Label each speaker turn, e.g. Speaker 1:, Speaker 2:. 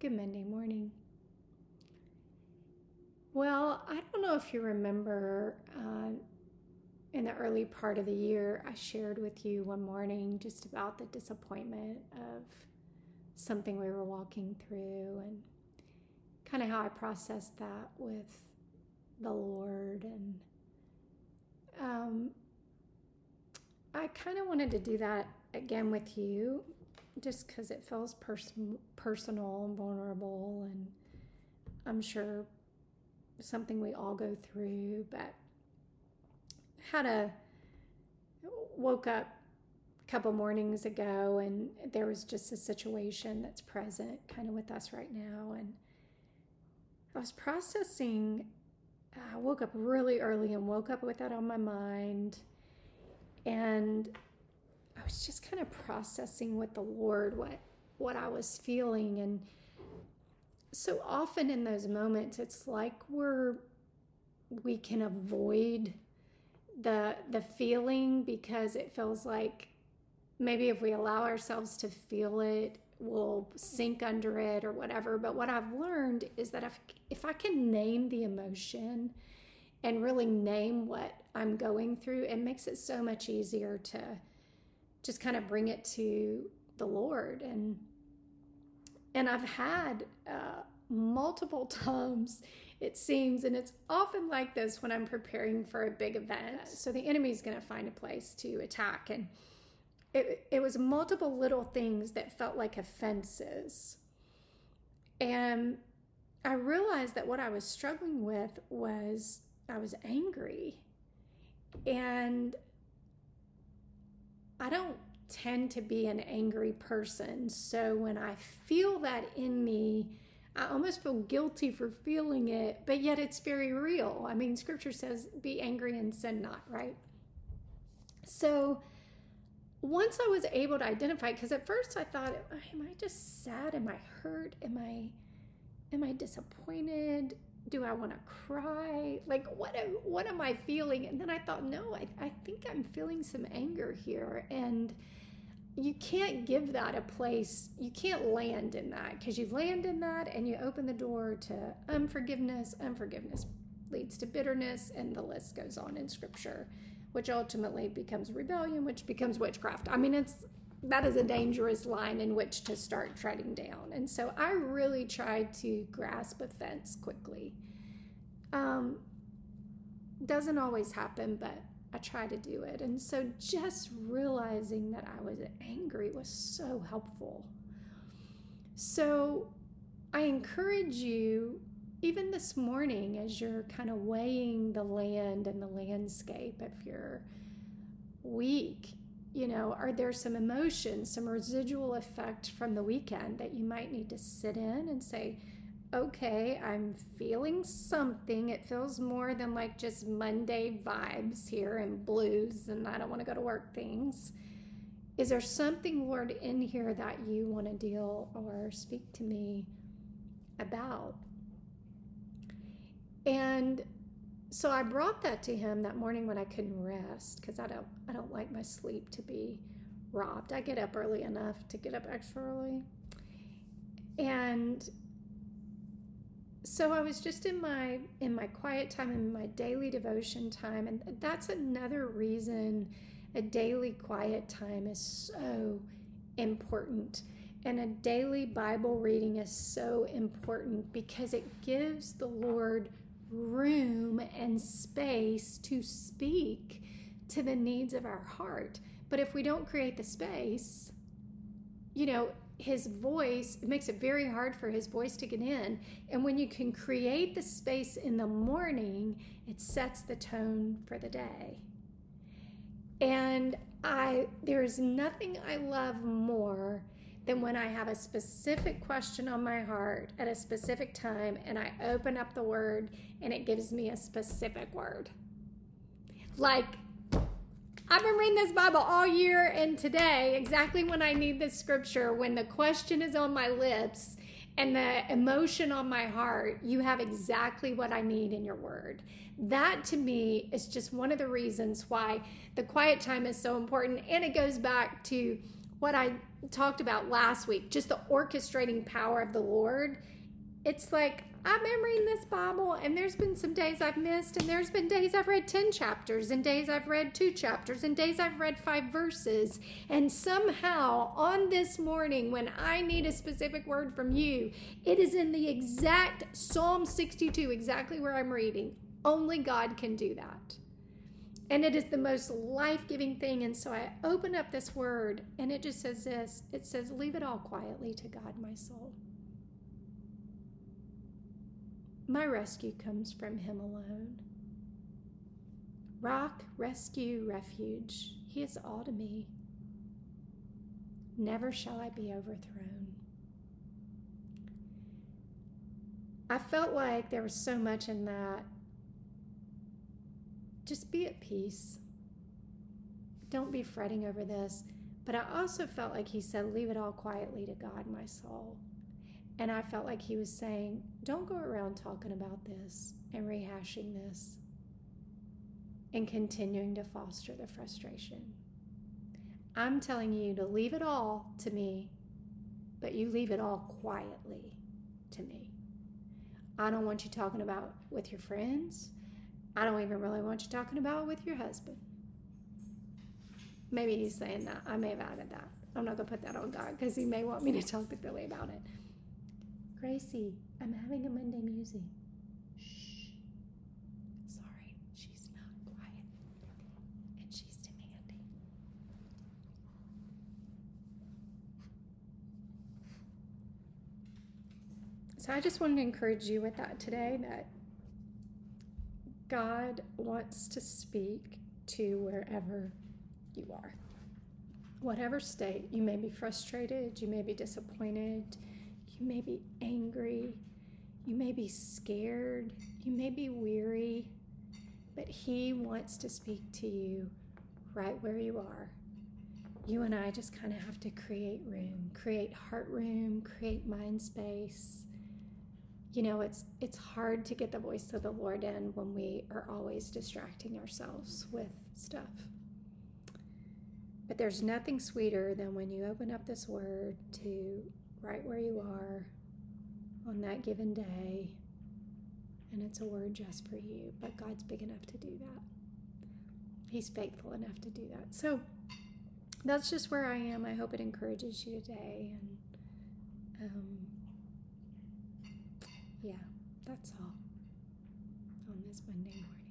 Speaker 1: Good Monday morning. Well, I don't know if you remember uh, in the early part of the year, I shared with you one morning just about the disappointment of something we were walking through and kind of how I processed that with the Lord. And um, I kind of wanted to do that again with you just because it feels pers- personal and vulnerable, and I'm sure something we all go through. But had a woke up a couple mornings ago, and there was just a situation that's present, kind of with us right now, and I was processing. I woke up really early and woke up with that on my mind, and I was just kind of processing with the Lord what what I was feeling. And so often in those moments it's like we're we can avoid the the feeling because it feels like maybe if we allow ourselves to feel it we'll sink under it or whatever. But what I've learned is that if if I can name the emotion and really name what I'm going through it makes it so much easier to just kind of bring it to the Lord. And and I've had uh, multiple times it seems, and it's often like this when I'm preparing for a big event. So the enemy's going to find a place to attack, and it it was multiple little things that felt like offenses, and I realized that what I was struggling with was I was angry, and I don't tend to be an angry person. So when I feel that in me, I almost feel guilty for feeling it, but yet it's very real. I mean, scripture says, be angry and sin not, right? So once I was able to identify, because at first I thought, am I just sad? Am I hurt? Am I am I disappointed? Do I want to cry? Like, what am, what am I feeling? And then I thought, no, I, I think I'm feeling some anger here. And you can't give that a place, you can't land in that because you land in that and you open the door to unforgiveness. Unforgiveness leads to bitterness, and the list goes on in scripture, which ultimately becomes rebellion, which becomes witchcraft. I mean, it's that is a dangerous line in which to start treading down. And so I really tried to grasp a fence quickly. Um, doesn't always happen, but I try to do it. And so just realizing that I was angry was so helpful. So I encourage you, even this morning, as you're kind of weighing the land and the landscape, if you're weak you know, are there some emotions, some residual effect from the weekend that you might need to sit in and say, okay, I'm feeling something. It feels more than like just Monday vibes here and blues and I don't want to go to work things. Is there something, Lord, in here that you want to deal or speak to me about? And so I brought that to him that morning when I couldn't rest because I don't I don't like my sleep to be robbed. I get up early enough to get up extra early. And so I was just in my in my quiet time in my daily devotion time and that's another reason a daily quiet time is so important. And a daily Bible reading is so important because it gives the Lord room and space to speak to the needs of our heart. But if we don't create the space, you know, his voice, it makes it very hard for his voice to get in. And when you can create the space in the morning, it sets the tone for the day. And I there's nothing I love more than when I have a specific question on my heart at a specific time and I open up the word and it gives me a specific word. Like, I've been reading this Bible all year, and today, exactly when I need this scripture, when the question is on my lips and the emotion on my heart, you have exactly what I need in your word. That to me is just one of the reasons why the quiet time is so important. And it goes back to what I talked about last week, just the orchestrating power of the Lord. It's like been reading this Bible, and there's been some days I've missed, and there's been days I've read 10 chapters, and days I've read two chapters, and days I've read five verses. And somehow, on this morning, when I need a specific word from you, it is in the exact Psalm 62, exactly where I'm reading. Only God can do that. And it is the most life giving thing. And so I open up this word, and it just says this it says, Leave it all quietly to God, my soul. My rescue comes from him alone. Rock, rescue, refuge, he is all to me. Never shall I be overthrown. I felt like there was so much in that. Just be at peace. Don't be fretting over this. But I also felt like he said, Leave it all quietly to God, my soul. And I felt like he was saying, don't go around talking about this and rehashing this and continuing to foster the frustration. I'm telling you to leave it all to me, but you leave it all quietly to me. I don't want you talking about with your friends. I don't even really want you talking about it with your husband. Maybe he's saying that. I may have added that. I'm not going to put that on God because he may want me to talk to Billy about it. Gracie, I'm having a Monday musing. Shh. Sorry, she's not quiet. And she's demanding. So I just wanted to encourage you with that today that God wants to speak to wherever you are. Whatever state, you may be frustrated, you may be disappointed you may be angry. You may be scared. You may be weary. But He wants to speak to you right where you are. You and I just kind of have to create room, create heart room, create mind space. You know, it's it's hard to get the voice of the Lord in when we are always distracting ourselves with stuff. But there's nothing sweeter than when you open up this word to right where you are on that given day. And it's a word just for you, but God's big enough to do that. He's faithful enough to do that. So that's just where I am. I hope it encourages you today. And um, yeah, that's all on this Monday morning.